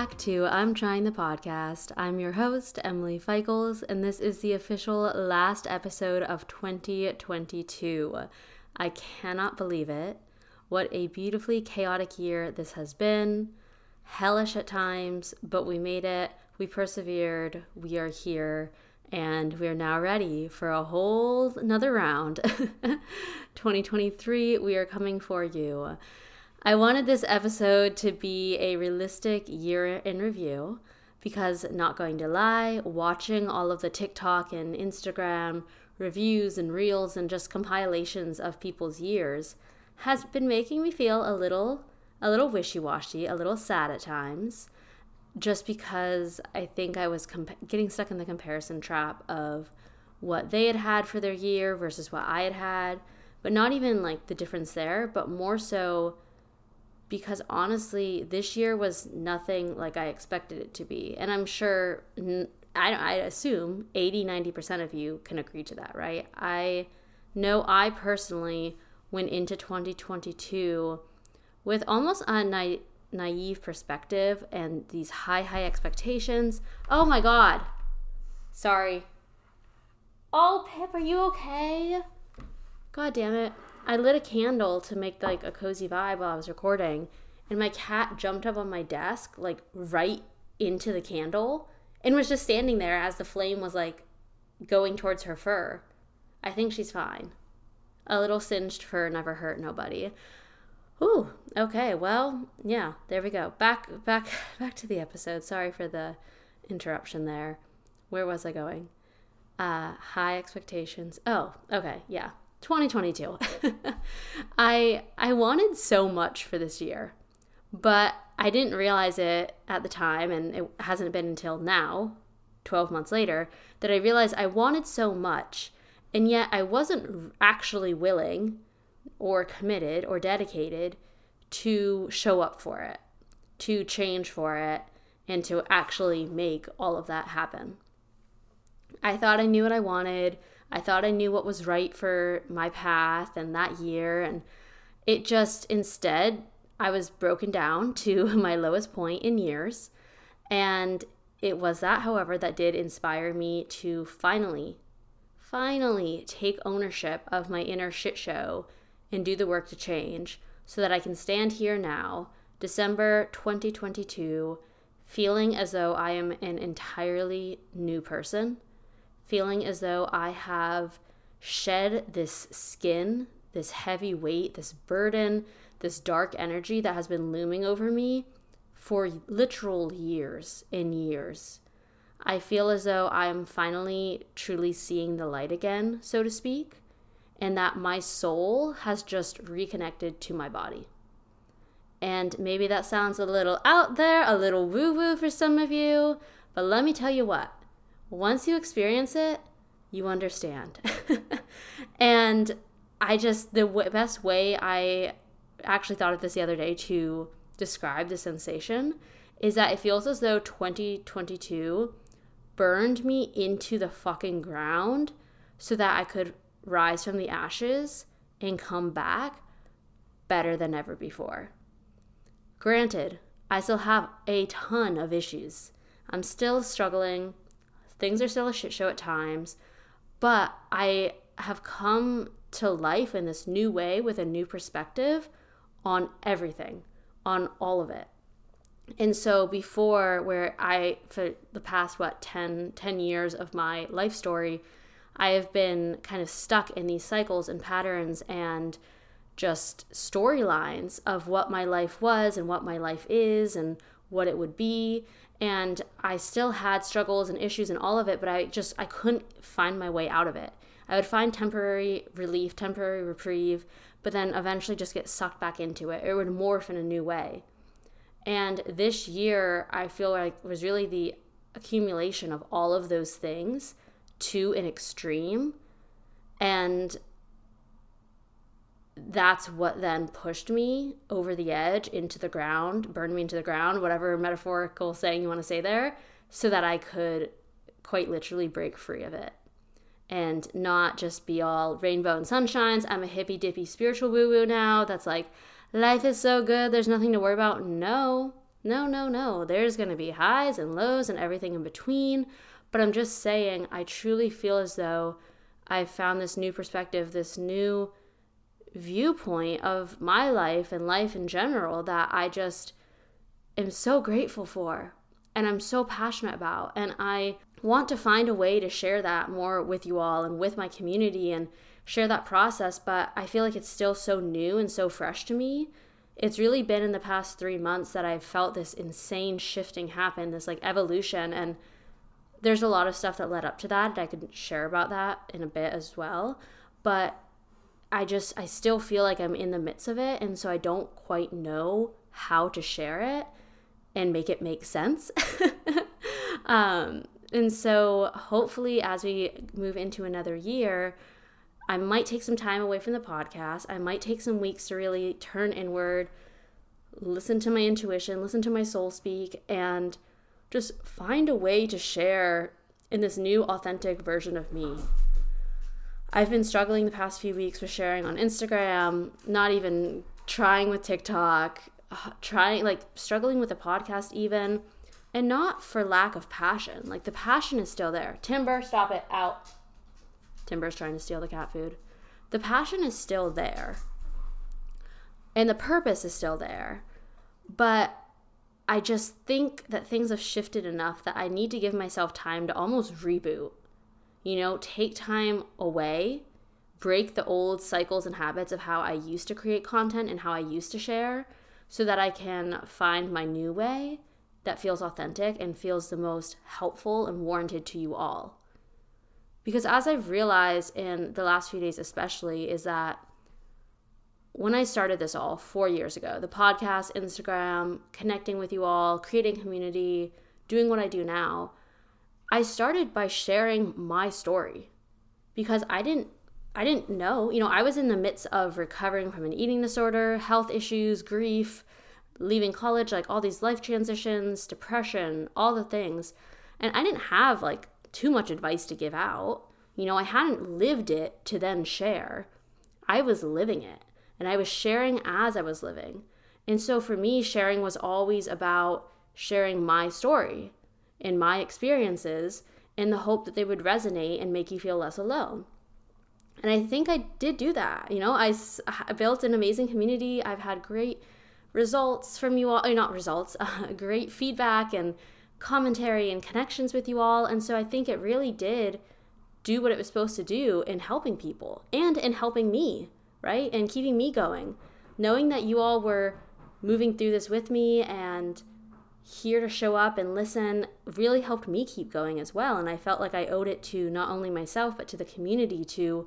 back to I'm Trying the Podcast. I'm your host, Emily Feichels, and this is the official last episode of 2022. I cannot believe it. What a beautifully chaotic year this has been. Hellish at times, but we made it. We persevered. We are here, and we are now ready for a whole another round. 2023, we are coming for you. I wanted this episode to be a realistic year in review because, not going to lie, watching all of the TikTok and Instagram reviews and reels and just compilations of people's years has been making me feel a little a little wishy-washy, a little sad at times, just because I think I was comp- getting stuck in the comparison trap of what they had had for their year versus what I had had, but not even like the difference there, but more so because honestly, this year was nothing like I expected it to be. And I'm sure, I, I assume 80, 90% of you can agree to that, right? I know I personally went into 2022 with almost a na- naive perspective and these high, high expectations. Oh my God. Sorry. Oh, Pip, are you okay? God damn it. I lit a candle to make like a cozy vibe while I was recording, and my cat jumped up on my desk, like right into the candle, and was just standing there as the flame was like going towards her fur. I think she's fine. A little singed fur never hurt nobody. Ooh, okay. Well, yeah, there we go. Back back back to the episode. Sorry for the interruption there. Where was I going? Uh high expectations. Oh, okay. Yeah. 2022. I I wanted so much for this year, but I didn't realize it at the time and it hasn't been until now, 12 months later, that I realized I wanted so much and yet I wasn't actually willing or committed or dedicated to show up for it, to change for it, and to actually make all of that happen. I thought I knew what I wanted. I thought I knew what was right for my path and that year. And it just, instead, I was broken down to my lowest point in years. And it was that, however, that did inspire me to finally, finally take ownership of my inner shit show and do the work to change so that I can stand here now, December 2022, feeling as though I am an entirely new person feeling as though I have shed this skin, this heavy weight, this burden, this dark energy that has been looming over me for literal years and years. I feel as though I'm finally truly seeing the light again, so to speak, and that my soul has just reconnected to my body. And maybe that sounds a little out there, a little woo woo for some of you, but let me tell you what once you experience it, you understand. and I just, the w- best way I actually thought of this the other day to describe the sensation is that it feels as though 2022 burned me into the fucking ground so that I could rise from the ashes and come back better than ever before. Granted, I still have a ton of issues. I'm still struggling Things are still a shit show at times, but I have come to life in this new way with a new perspective on everything, on all of it. And so before where I for the past what 10 10 years of my life story, I have been kind of stuck in these cycles and patterns and just storylines of what my life was and what my life is and what it would be and I still had struggles and issues and all of it, but I just I couldn't find my way out of it. I would find temporary relief, temporary reprieve, but then eventually just get sucked back into it. It would morph in a new way. And this year, I feel like was really the accumulation of all of those things to an extreme. And that's what then pushed me over the edge into the ground, burned me into the ground, whatever metaphorical saying you want to say there, so that I could quite literally break free of it and not just be all rainbow and sunshines. I'm a hippy dippy spiritual woo woo now that's like, life is so good, there's nothing to worry about. No, No, no, no. There's going to be highs and lows and everything in between. But I'm just saying, I truly feel as though I've found this new perspective, this new viewpoint of my life and life in general that I just am so grateful for and I'm so passionate about. And I want to find a way to share that more with you all and with my community and share that process. But I feel like it's still so new and so fresh to me. It's really been in the past three months that I've felt this insane shifting happen, this like evolution. And there's a lot of stuff that led up to that. And I could share about that in a bit as well. But I just, I still feel like I'm in the midst of it. And so I don't quite know how to share it and make it make sense. um, and so hopefully, as we move into another year, I might take some time away from the podcast. I might take some weeks to really turn inward, listen to my intuition, listen to my soul speak, and just find a way to share in this new authentic version of me. I've been struggling the past few weeks with sharing on Instagram, not even trying with TikTok, uh, trying like struggling with a podcast even, and not for lack of passion. Like the passion is still there. Timber, stop it out. Timber's trying to steal the cat food. The passion is still there. And the purpose is still there. But I just think that things have shifted enough that I need to give myself time to almost reboot you know, take time away, break the old cycles and habits of how I used to create content and how I used to share so that I can find my new way that feels authentic and feels the most helpful and warranted to you all. Because as I've realized in the last few days, especially, is that when I started this all four years ago the podcast, Instagram, connecting with you all, creating community, doing what I do now I started by sharing my story because I didn't I didn't know. You know, I was in the midst of recovering from an eating disorder, health issues, grief, leaving college, like all these life transitions, depression, all the things. And I didn't have like too much advice to give out. You know, I hadn't lived it to then share. I was living it and I was sharing as I was living. And so for me, sharing was always about sharing my story in my experiences in the hope that they would resonate and make you feel less alone. And I think I did do that. You know, I, I built an amazing community. I've had great results from you all, not results, uh, great feedback and commentary and connections with you all. And so I think it really did do what it was supposed to do in helping people and in helping me, right? And keeping me going. Knowing that you all were moving through this with me and here to show up and listen really helped me keep going as well. And I felt like I owed it to not only myself, but to the community to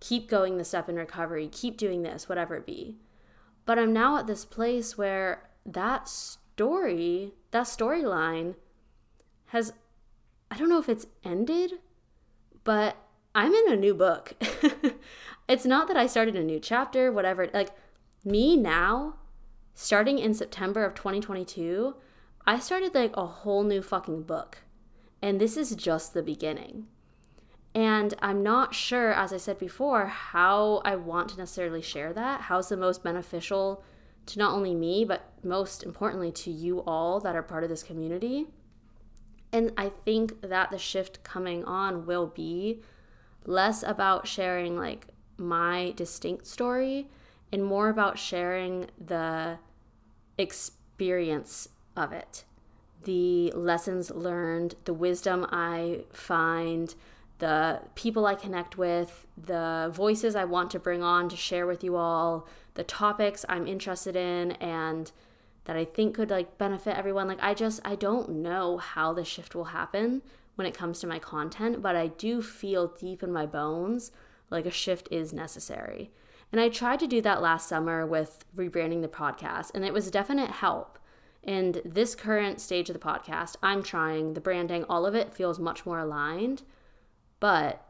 keep going the step in recovery, keep doing this, whatever it be. But I'm now at this place where that story, that storyline has, I don't know if it's ended, but I'm in a new book. it's not that I started a new chapter, whatever. Like me now, starting in September of 2022, I started like a whole new fucking book. And this is just the beginning. And I'm not sure, as I said before, how I want to necessarily share that. How's the most beneficial to not only me, but most importantly to you all that are part of this community. And I think that the shift coming on will be less about sharing like my distinct story and more about sharing the experience of it the lessons learned, the wisdom I find, the people I connect with, the voices I want to bring on to share with you all, the topics I'm interested in and that I think could like benefit everyone. Like I just I don't know how the shift will happen when it comes to my content, but I do feel deep in my bones like a shift is necessary. And I tried to do that last summer with rebranding the podcast, and it was definite help. And this current stage of the podcast, I'm trying the branding, all of it feels much more aligned, but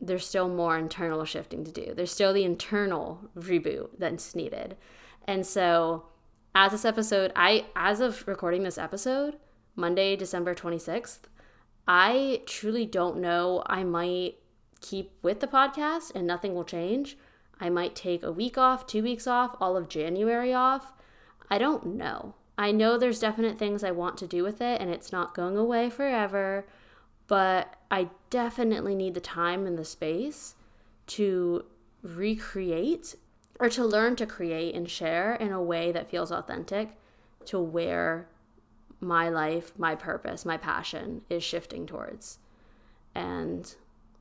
there's still more internal shifting to do. There's still the internal reboot that's needed. And so, as this episode, I, as of recording this episode, Monday, December 26th, I truly don't know. I might keep with the podcast and nothing will change. I might take a week off, two weeks off, all of January off. I don't know. I know there's definite things I want to do with it and it's not going away forever, but I definitely need the time and the space to recreate or to learn to create and share in a way that feels authentic to where my life, my purpose, my passion is shifting towards. And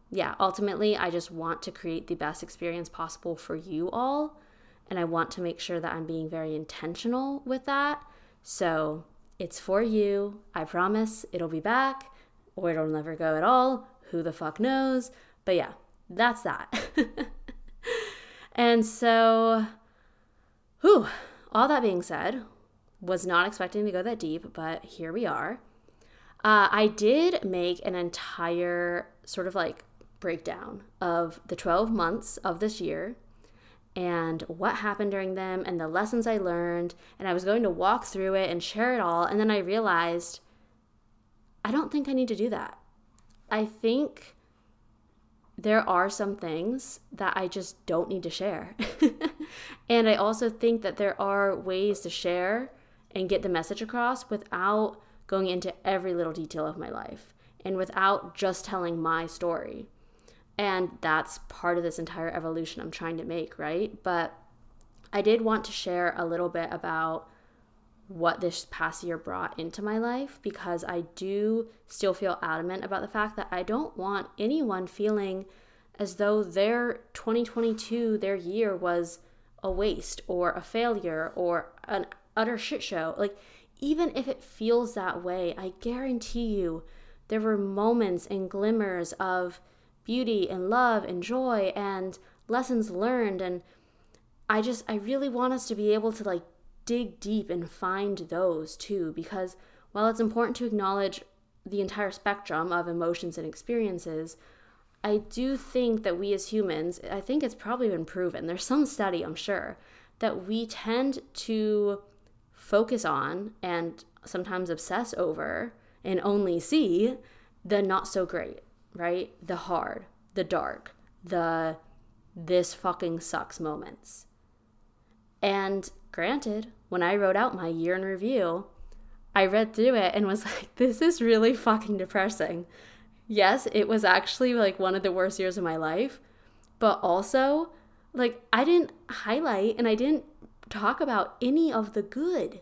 yeah, ultimately, I just want to create the best experience possible for you all. And I want to make sure that I'm being very intentional with that. So it's for you. I promise it'll be back or it'll never go at all. Who the fuck knows? But yeah, that's that. and so, whew, all that being said, was not expecting to go that deep, but here we are. Uh, I did make an entire sort of like breakdown of the 12 months of this year and what happened during them and the lessons I learned. And I was going to walk through it and share it all. And then I realized I don't think I need to do that. I think there are some things that I just don't need to share. and I also think that there are ways to share and get the message across without going into every little detail of my life and without just telling my story. And that's part of this entire evolution I'm trying to make, right? But I did want to share a little bit about what this past year brought into my life because I do still feel adamant about the fact that I don't want anyone feeling as though their 2022, their year was a waste or a failure or an utter shit show. Like, even if it feels that way, I guarantee you there were moments and glimmers of beauty and love and joy and lessons learned. And I just, I really want us to be able to like dig deep and find those too, because while it's important to acknowledge the entire spectrum of emotions and experiences, I do think that we as humans, I think it's probably been proven, there's some study, I'm sure, that we tend to focus on and sometimes obsess over and only see the not so great, right? The hard, the dark, the this fucking sucks moments. And granted, when I wrote out my year in review, I read through it and was like, this is really fucking depressing. Yes, it was actually like one of the worst years of my life, but also, like, I didn't highlight and I didn't talk about any of the good.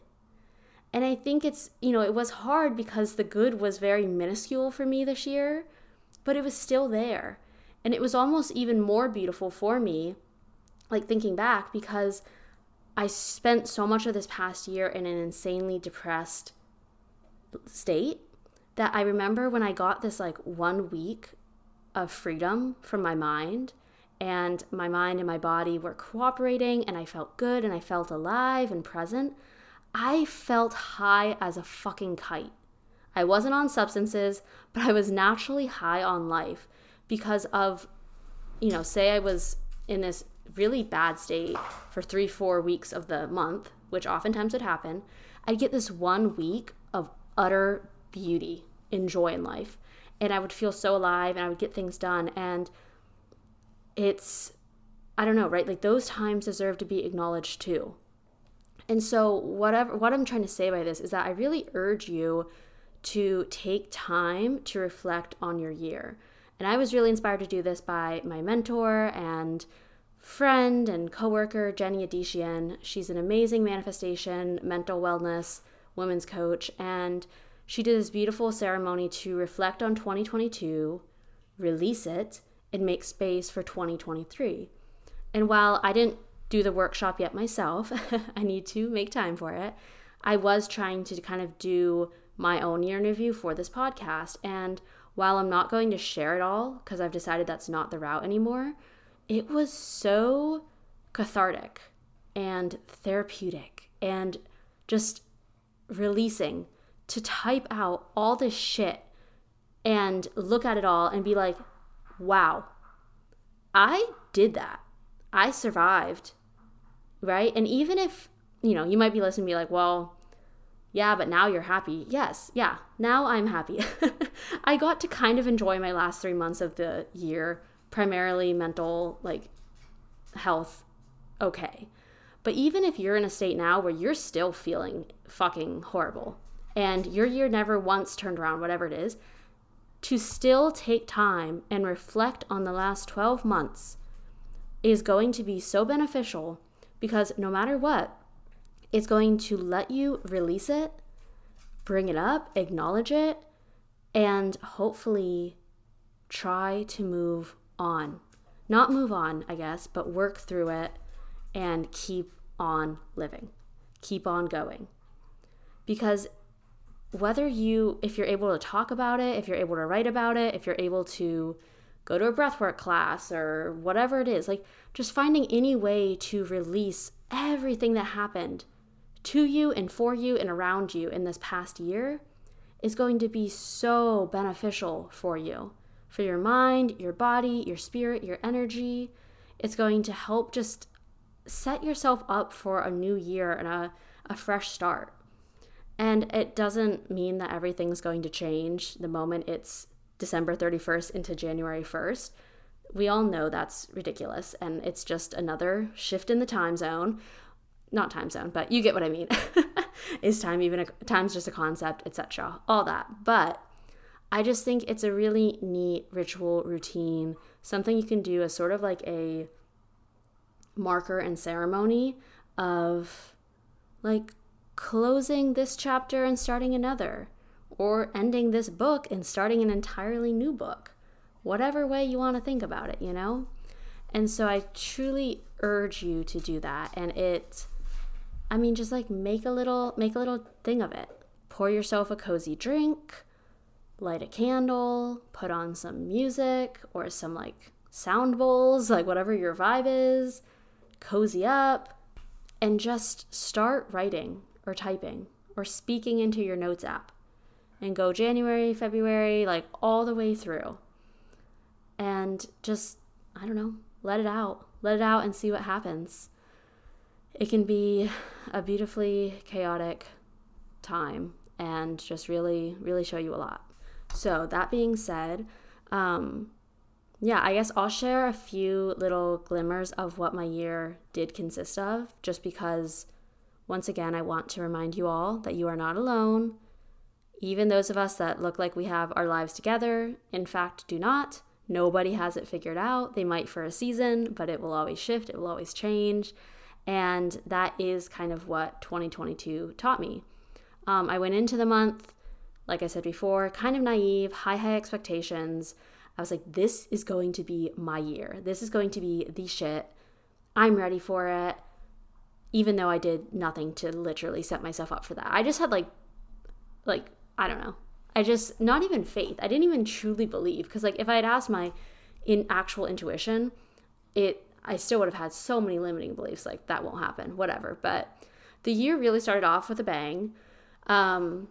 And I think it's, you know, it was hard because the good was very minuscule for me this year, but it was still there. And it was almost even more beautiful for me, like thinking back, because I spent so much of this past year in an insanely depressed state that I remember when I got this like one week of freedom from my mind and my mind and my body were cooperating and I felt good and I felt alive and present, I felt high as a fucking kite. I wasn't on substances, but I was naturally high on life because of, you know, say I was in this really bad state for three, four weeks of the month, which oftentimes would happen, I'd get this one week of utter beauty and joy in life. And I would feel so alive and I would get things done. And it's I don't know, right? Like those times deserve to be acknowledged too. And so whatever what I'm trying to say by this is that I really urge you to take time to reflect on your year. And I was really inspired to do this by my mentor and friend and coworker Jenny Adishian. She's an amazing manifestation, mental wellness, women's coach, and she did this beautiful ceremony to reflect on 2022, release it, and make space for 2023. And while I didn't do the workshop yet myself, I need to make time for it. I was trying to kind of do my own year in review for this podcast. And while I'm not going to share it all, because I've decided that's not the route anymore, it was so cathartic and therapeutic and just releasing to type out all this shit and look at it all and be like, wow, I did that. I survived. Right. And even if, you know, you might be listening to me like, well, yeah, but now you're happy. Yes. Yeah. Now I'm happy. I got to kind of enjoy my last three months of the year, primarily mental, like health, okay. But even if you're in a state now where you're still feeling fucking horrible and your year never once turned around, whatever it is, to still take time and reflect on the last 12 months is going to be so beneficial because no matter what, it's going to let you release it, bring it up, acknowledge it, and hopefully try to move on. Not move on, I guess, but work through it and keep on living, keep on going. Because whether you, if you're able to talk about it, if you're able to write about it, if you're able to go to a breathwork class or whatever it is, like just finding any way to release everything that happened to you and for you and around you in this past year is going to be so beneficial for you, for your mind, your body, your spirit, your energy. It's going to help just set yourself up for a new year and a, a fresh start. And it doesn't mean that everything's going to change the moment it's December 31st into January 1st. We all know that's ridiculous and it's just another shift in the time zone. Not time zone, but you get what I mean. Is time even a time's just a concept, etc. All that. But I just think it's a really neat ritual routine, something you can do as sort of like a marker and ceremony of like closing this chapter and starting another, or ending this book and starting an entirely new book. Whatever way you want to think about it, you know? And so I truly urge you to do that. And it, I mean, just like make a little, make a little thing of it. Pour yourself a cozy drink, light a candle, put on some music or some like sound bowls, like whatever your vibe is cozy up, and just start writing or typing or speaking into your notes app and go January, February, like all the way through. And just, I don't know, let it out. Let it out and see what happens. It can be a beautifully chaotic time and just really, really show you a lot. So, that being said, um, yeah, I guess I'll share a few little glimmers of what my year did consist of, just because, once again, I want to remind you all that you are not alone. Even those of us that look like we have our lives together, in fact, do not. Nobody has it figured out. They might for a season, but it will always shift, it will always change. And that is kind of what 2022 taught me. Um, I went into the month, like I said before, kind of naive, high, high expectations I was like, this is going to be my year. This is going to be the shit. I'm ready for it. Even though I did nothing to literally set myself up for that. I just had like, like, I don't know. I just, not even faith. I didn't even truly believe. Because, like, if I had asked my in actual intuition, it, I still would have had so many limiting beliefs. Like, that won't happen, whatever. But the year really started off with a bang. Um,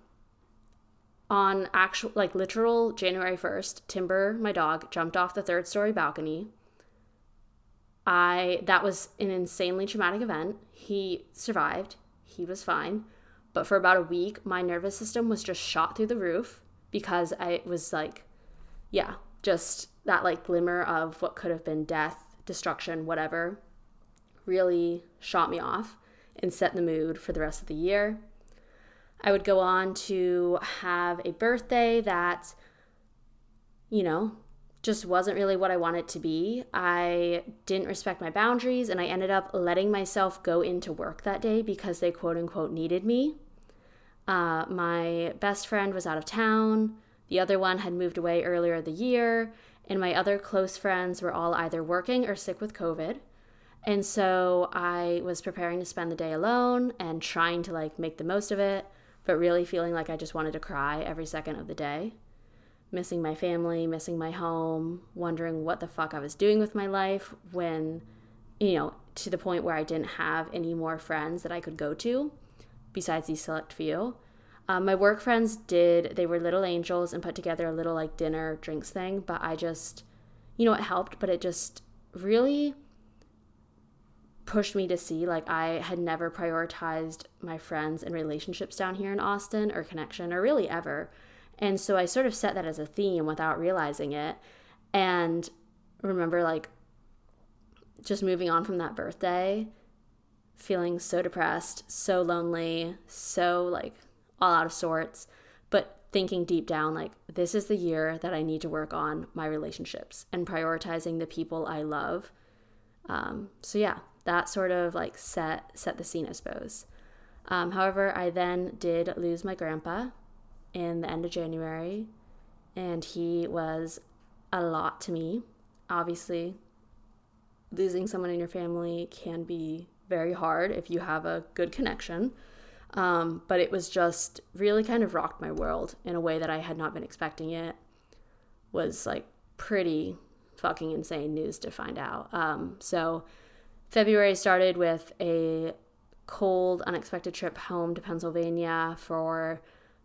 on actual like literal January 1st, Timber, my dog, jumped off the third story balcony. I that was an insanely traumatic event. He survived. He was fine. But for about a week, my nervous system was just shot through the roof because I was like yeah, just that like glimmer of what could have been death, destruction, whatever really shot me off and set the mood for the rest of the year. I would go on to have a birthday that, you know, just wasn't really what I wanted to be. I didn't respect my boundaries and I ended up letting myself go into work that day because they quote unquote needed me. Uh, my best friend was out of town, the other one had moved away earlier the year, and my other close friends were all either working or sick with COVID. And so I was preparing to spend the day alone and trying to like make the most of it but really feeling like I just wanted to cry every second of the day. Missing my family, missing my home, wondering what the fuck I was doing with my life when, you know, to the point where I didn't have any more friends that I could go to besides these select few. Um, my work friends did, they were little angels and put together a little like dinner drinks thing, but I just, you know, it helped, but it just really pushed me to see like I had never prioritized my friends and relationships down here in Austin or connection or really ever. And so I sort of set that as a theme without realizing it. And remember like just moving on from that birthday, feeling so depressed, so lonely, so like all out of sorts, but thinking deep down, like, this is the year that I need to work on my relationships and prioritizing the people I love. Um, so yeah, that sort of like set set the scene, I suppose. Um, however, I then did lose my grandpa in the end of January, and he was a lot to me. Obviously, losing someone in your family can be very hard if you have a good connection. Um, but it was just really kind of rocked my world in a way that I had not been expecting it. Was like pretty fucking insane news to find out. Um, so February started with a cold, unexpected trip home to Pennsylvania for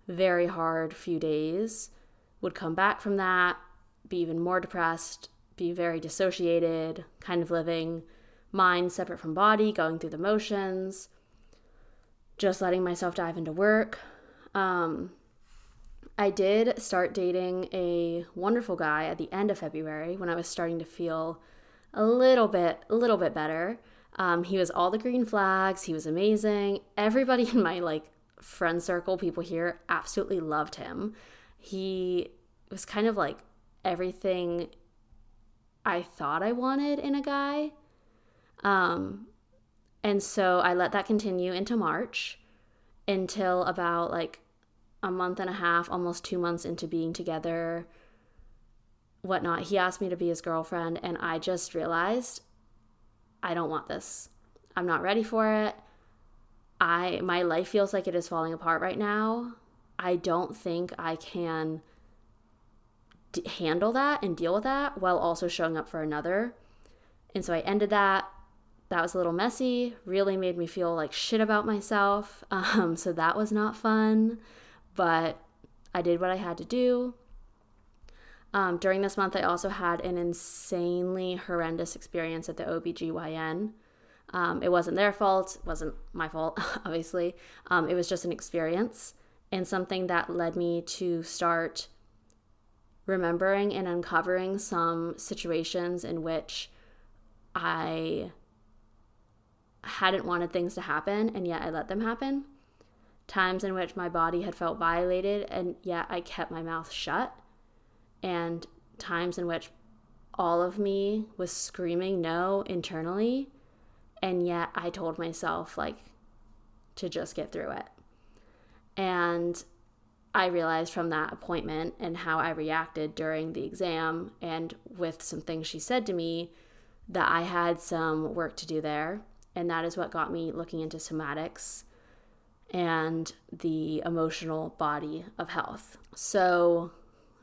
very hard few days. Would come back from that, be even more depressed, be very dissociated, kind of living mind separate from body, going through the motions, just letting myself dive into work. Um, I did start dating a wonderful guy at the end of February when I was starting to feel a little bit, a little bit better. Um, he was all the green flags. He was amazing. Everybody in my like friend circle, people here, absolutely loved him. He was kind of like everything I thought I wanted in a guy. Um, and so I let that continue into March until about like a month and a half, almost two months into being together, whatnot. He asked me to be his girlfriend, and I just realized I don't want this. I'm not ready for it. I my life feels like it is falling apart right now. I don't think I can d- handle that and deal with that while also showing up for another. And so I ended that. That was a little messy, really made me feel like shit about myself. Um, so that was not fun, but I did what I had to do. Um, during this month, I also had an insanely horrendous experience at the OBGYN. Um, it wasn't their fault, it wasn't my fault, obviously. Um, it was just an experience and something that led me to start remembering and uncovering some situations in which I hadn't wanted things to happen and yet I let them happen. Times in which my body had felt violated and yet I kept my mouth shut. And times in which all of me was screaming no internally and yet I told myself like to just get through it. And I realized from that appointment and how I reacted during the exam and with some things she said to me that I had some work to do there. And that is what got me looking into somatics and the emotional body of health. So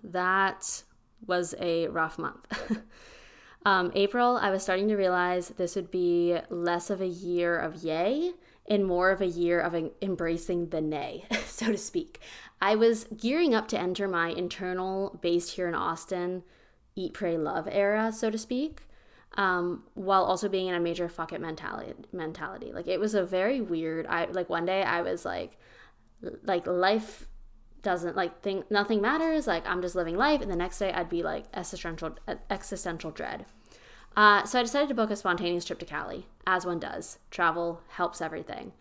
that was a rough month. um, April, I was starting to realize this would be less of a year of yay and more of a year of embracing the nay, so to speak. I was gearing up to enter my internal, based here in Austin, eat, pray, love era, so to speak, um, while also being in a major fuck it mentality. Mentality, like it was a very weird. I like one day I was like, like life doesn't like think nothing matters. Like I'm just living life, and the next day I'd be like existential existential dread. Uh, so I decided to book a spontaneous trip to Cali, as one does. Travel helps everything.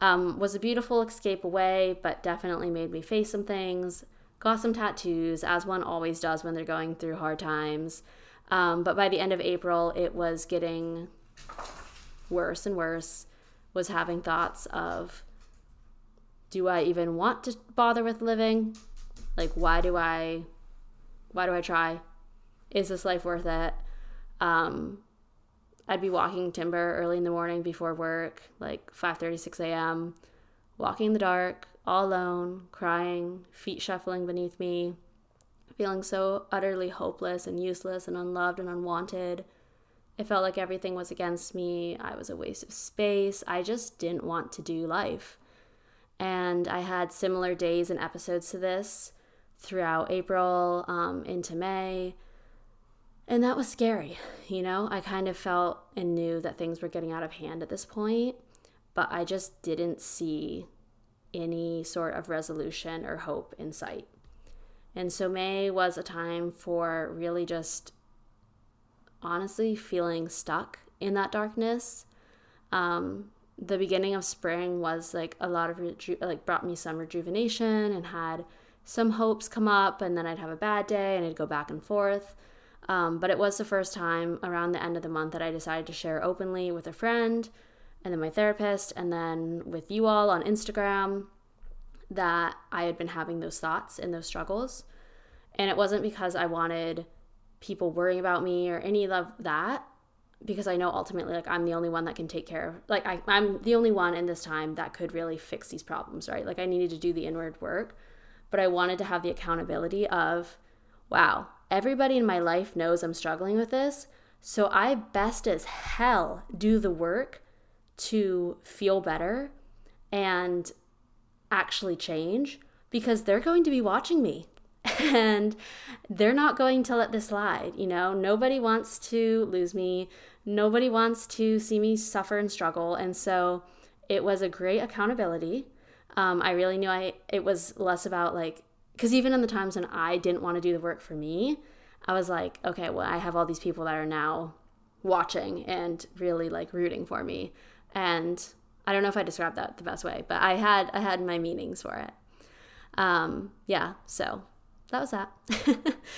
Um, was a beautiful escape away, but definitely made me face some things. Got some tattoos, as one always does when they're going through hard times. Um, but by the end of April, it was getting worse and worse. Was having thoughts of, do I even want to bother with living? Like, why do I, why do I try? Is this life worth it? Um, I'd be walking timber early in the morning before work, like 5:30, 6 a.m., walking in the dark, all alone, crying, feet shuffling beneath me, feeling so utterly hopeless and useless and unloved and unwanted. It felt like everything was against me. I was a waste of space. I just didn't want to do life. And I had similar days and episodes to this throughout April um, into May. And that was scary. You know, I kind of felt and knew that things were getting out of hand at this point, but I just didn't see any sort of resolution or hope in sight. And so May was a time for really just honestly feeling stuck in that darkness. Um, the beginning of spring was like a lot of reju- like brought me some rejuvenation and had some hopes come up and then I'd have a bad day and I'd go back and forth. Um, but it was the first time around the end of the month that I decided to share openly with a friend and then my therapist and then with you all on Instagram that I had been having those thoughts and those struggles. And it wasn't because I wanted people worrying about me or any of that because I know ultimately like I'm the only one that can take care of like I, I'm the only one in this time that could really fix these problems, right? Like I needed to do the inward work, but I wanted to have the accountability of, wow, everybody in my life knows I'm struggling with this. So I best as hell do the work to feel better and actually change because they're going to be watching me and they're not going to let this slide. You know, nobody wants to lose me, nobody wants to see me suffer and struggle. And so it was a great accountability. Um, I really knew I it was less about like because even in the times when I didn't want to do the work for me, I was like, okay, well, I have all these people that are now watching and really like rooting for me. And I don't know if I described that the best way, but I had I had my meanings for it. Um, yeah, so that was that.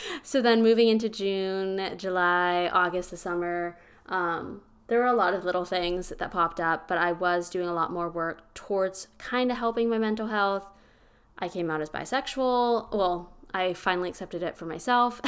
so then moving into June, July, August, the summer, um, there were a lot of little things that popped up, but I was doing a lot more work towards kind of helping my mental health. I came out as bisexual. Well, I finally accepted it for myself.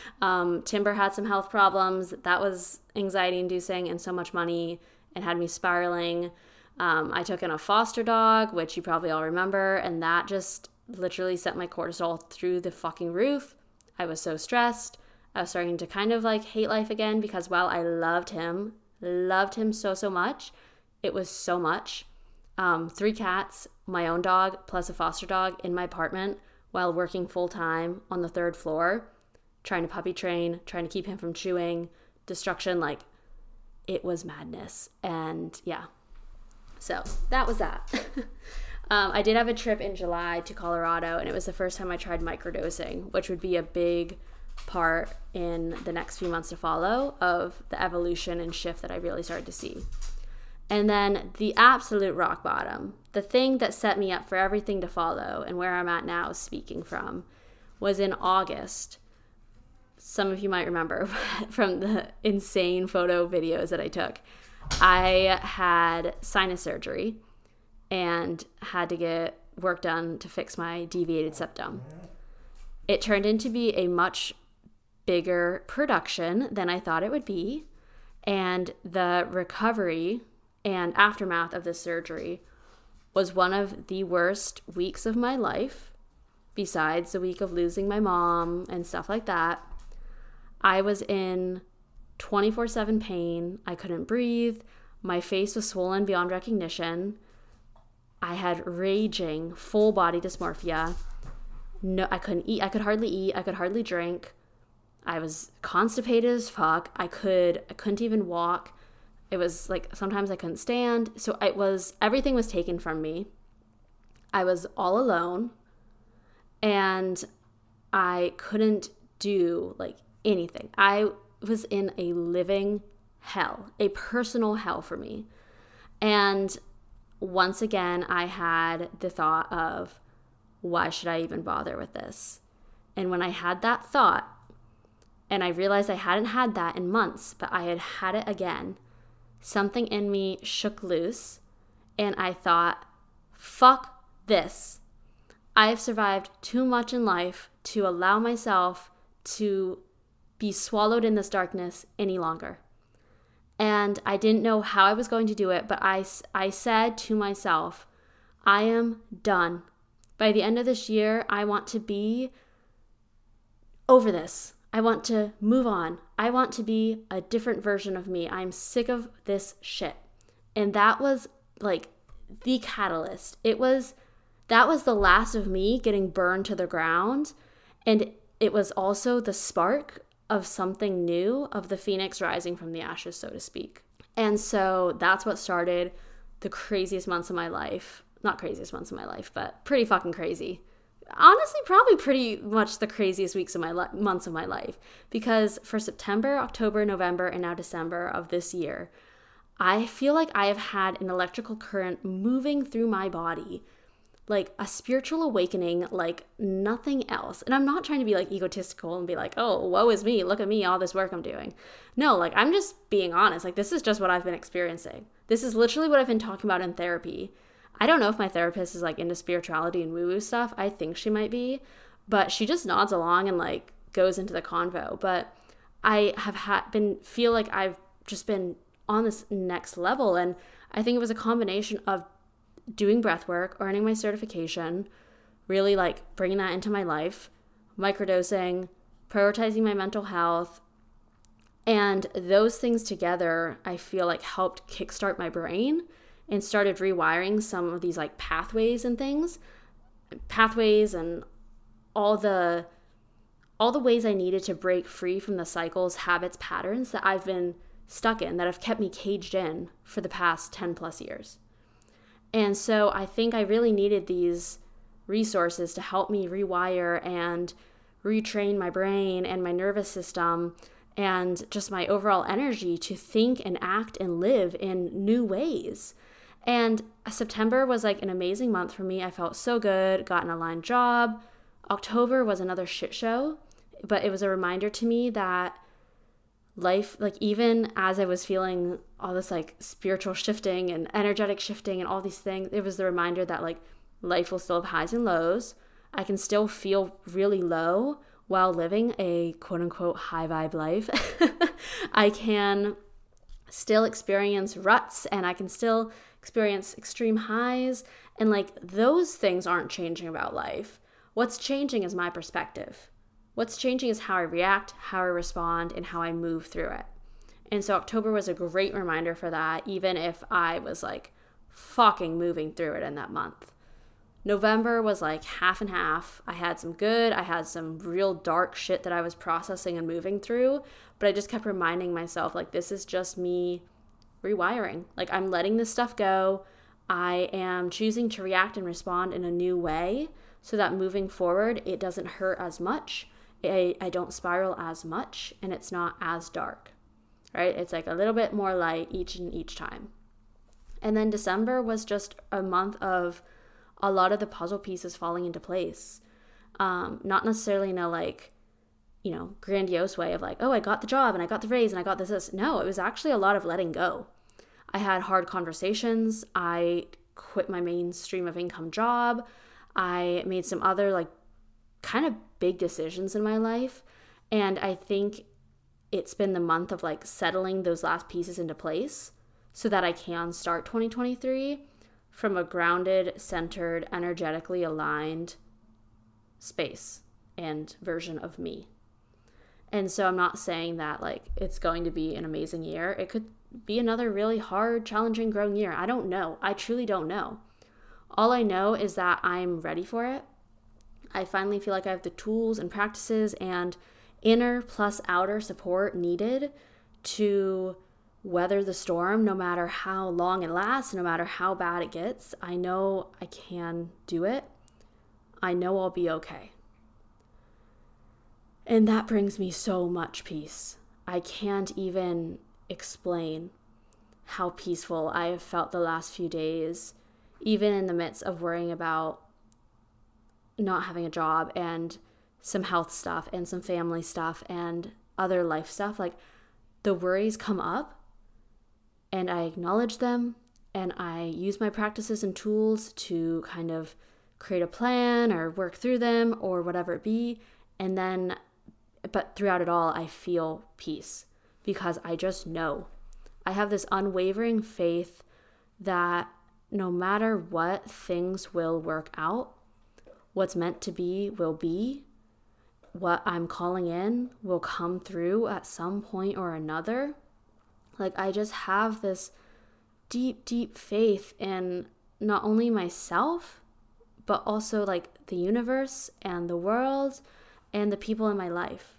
um, Timber had some health problems. That was anxiety inducing and so much money It had me spiraling. Um, I took in a foster dog, which you probably all remember, and that just literally sent my cortisol through the fucking roof. I was so stressed. I was starting to kind of like hate life again because while I loved him, loved him so, so much, it was so much. Um, three cats, my own dog, plus a foster dog in my apartment while working full time on the third floor, trying to puppy train, trying to keep him from chewing, destruction. Like, it was madness. And yeah, so that was that. Um, I did have a trip in July to Colorado, and it was the first time I tried microdosing, which would be a big part in the next few months to follow of the evolution and shift that I really started to see. And then the absolute rock bottom, the thing that set me up for everything to follow and where I'm at now speaking from, was in August. Some of you might remember from the insane photo videos that I took. I had sinus surgery and had to get work done to fix my deviated septum. It turned into be a much bigger production than I thought it would be, and the recovery and aftermath of the surgery was one of the worst weeks of my life, besides the week of losing my mom and stuff like that. I was in 24 7 pain. I couldn't breathe. My face was swollen beyond recognition. I had raging full body dysmorphia. No, I couldn't eat. I could hardly eat. I could hardly drink. I was constipated as fuck. I could I couldn't even walk. It was like sometimes I couldn't stand. So it was everything was taken from me. I was all alone and I couldn't do like anything. I was in a living hell, a personal hell for me. And once again, I had the thought of, why should I even bother with this? And when I had that thought, and I realized I hadn't had that in months, but I had had it again, something in me shook loose, and I thought, fuck this. I have survived too much in life to allow myself to be swallowed in this darkness any longer and I didn't know how I was going to do it, but I, I said to myself, I am done. By the end of this year, I want to be over this. I want to move on. I want to be a different version of me. I'm sick of this shit. And that was like the catalyst. It was that was the last of me getting burned to the ground and it was also the spark of something new, of the phoenix rising from the ashes, so to speak. And so that's what started the craziest months of my life. Not craziest months of my life, but pretty fucking crazy. Honestly, probably pretty much the craziest weeks of my li- months of my life because for September, October, November, and now December of this year, I feel like I have had an electrical current moving through my body, like a spiritual awakening, like nothing else. And I'm not trying to be like egotistical and be like, oh, woe is me, look at me, all this work I'm doing. No, like I'm just being honest. Like, this is just what I've been experiencing. This is literally what I've been talking about in therapy. I don't know if my therapist is like into spirituality and woo woo stuff. I think she might be, but she just nods along and like goes into the convo. But I have had been feel like I've just been on this next level. And I think it was a combination of doing breath work, earning my certification, really like bringing that into my life, microdosing, prioritizing my mental health. And those things together, I feel like helped kickstart my brain and started rewiring some of these like pathways and things, pathways and all the all the ways I needed to break free from the cycles, habits, patterns that I've been stuck in that have kept me caged in for the past 10 plus years. And so I think I really needed these resources to help me rewire and retrain my brain and my nervous system and just my overall energy to think and act and live in new ways. And September was like an amazing month for me. I felt so good, got an aligned job. October was another shit show, but it was a reminder to me that life like even as i was feeling all this like spiritual shifting and energetic shifting and all these things it was the reminder that like life will still have highs and lows. I can still feel really low while living a quote unquote high vibe life. I can still experience ruts and i can still experience extreme highs. And like those things aren't changing about life. What's changing is my perspective What's changing is how I react, how I respond, and how I move through it. And so October was a great reminder for that, even if I was like fucking moving through it in that month. November was like half and half. I had some good, I had some real dark shit that I was processing and moving through, but I just kept reminding myself like this is just me rewiring. Like I'm letting this stuff go. I am choosing to react and respond in a new way so that moving forward it doesn't hurt as much I, I don't spiral as much and it's not as dark, right? It's like a little bit more light each and each time. And then December was just a month of a lot of the puzzle pieces falling into place. Um, not necessarily in a like, you know, grandiose way of like, oh, I got the job and I got the raise and I got this, this. No, it was actually a lot of letting go. I had hard conversations. I quit my mainstream of income job. I made some other like kind of big decisions in my life. And I think it's been the month of like settling those last pieces into place so that I can start 2023 from a grounded, centered, energetically aligned space and version of me. And so I'm not saying that like it's going to be an amazing year. It could be another really hard, challenging, growing year. I don't know. I truly don't know. All I know is that I'm ready for it. I finally feel like I have the tools and practices and inner plus outer support needed to weather the storm no matter how long it lasts, no matter how bad it gets. I know I can do it. I know I'll be okay. And that brings me so much peace. I can't even explain how peaceful I have felt the last few days, even in the midst of worrying about not having a job and some health stuff and some family stuff and other life stuff, like the worries come up and I acknowledge them and I use my practices and tools to kind of create a plan or work through them or whatever it be. And then, but throughout it all, I feel peace because I just know. I have this unwavering faith that no matter what, things will work out what's meant to be will be. What I'm calling in will come through at some point or another. Like, I just have this deep, deep faith in not only myself, but also like the universe and the world and the people in my life,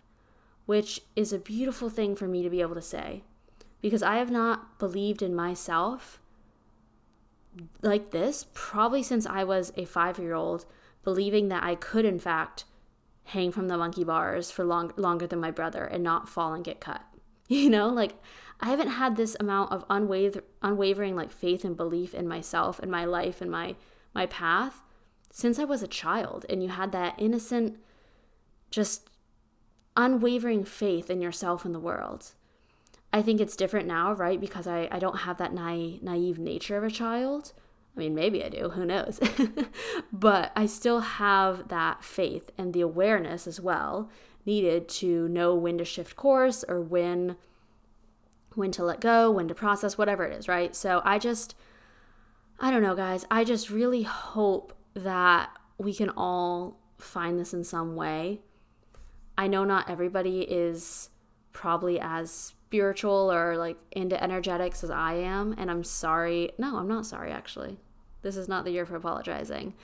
which is a beautiful thing for me to be able to say because I have not believed in myself like this probably since I was a five year old believing that I could, in fact, hang from the monkey bars for long, longer than my brother and not fall and get cut. You know, like I haven't had this amount of unwaver- unwavering like faith and belief in myself and my life and my my path since I was a child. And you had that innocent, just unwavering faith in yourself and the world. I think it's different now, right? Because I, I don't have that naive, naive nature of a child. I mean, maybe I do, who knows? but I still have that faith and the awareness as well needed to know when to shift course or when when to let go, when to process, whatever it is, right? So I just I don't know, guys. I just really hope that we can all find this in some way. I know not everybody is probably as spiritual or like into energetics as I am, and I'm sorry. No, I'm not sorry actually. This is not the year for apologizing.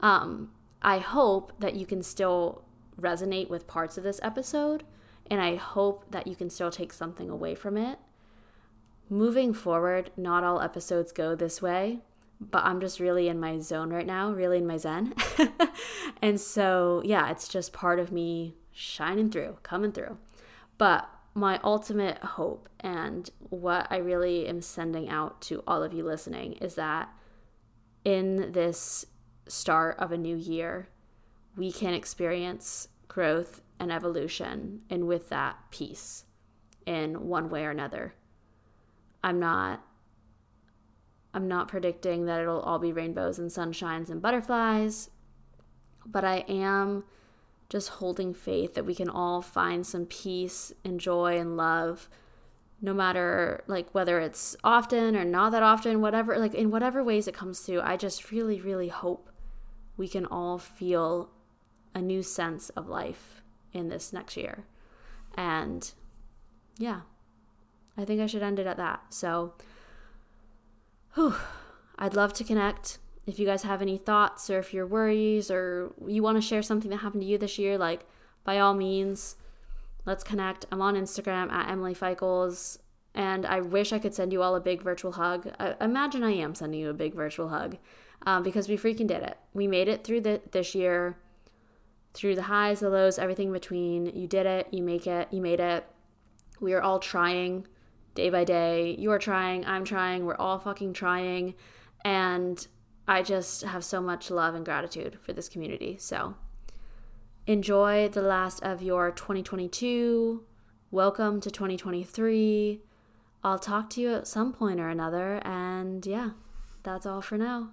Um, I hope that you can still resonate with parts of this episode, and I hope that you can still take something away from it. Moving forward, not all episodes go this way, but I'm just really in my zone right now, really in my zen. and so, yeah, it's just part of me shining through, coming through. But my ultimate hope and what I really am sending out to all of you listening is that in this start of a new year, we can experience growth and evolution, and with that, peace in one way or another. I'm not I'm not predicting that it'll all be rainbows and sunshines and butterflies, but I am just holding faith that we can all find some peace and joy and love no matter like whether it's often or not that often whatever like in whatever ways it comes to i just really really hope we can all feel a new sense of life in this next year. And yeah i think i should end it at that. So whew, i'd love to connect. If you guys have any thoughts or if you're worries or you want to share something that happened to you this year, like by all means, let's connect. I'm on Instagram at Emily Feichels, and I wish I could send you all a big virtual hug. I, imagine I am sending you a big virtual hug um, because we freaking did it. We made it through the, this year, through the highs, the lows, everything between. You did it, you make it, you made it. We are all trying day by day. You're trying, I'm trying, we're all fucking trying. And I just have so much love and gratitude for this community. So enjoy the last of your 2022. Welcome to 2023. I'll talk to you at some point or another. And yeah, that's all for now.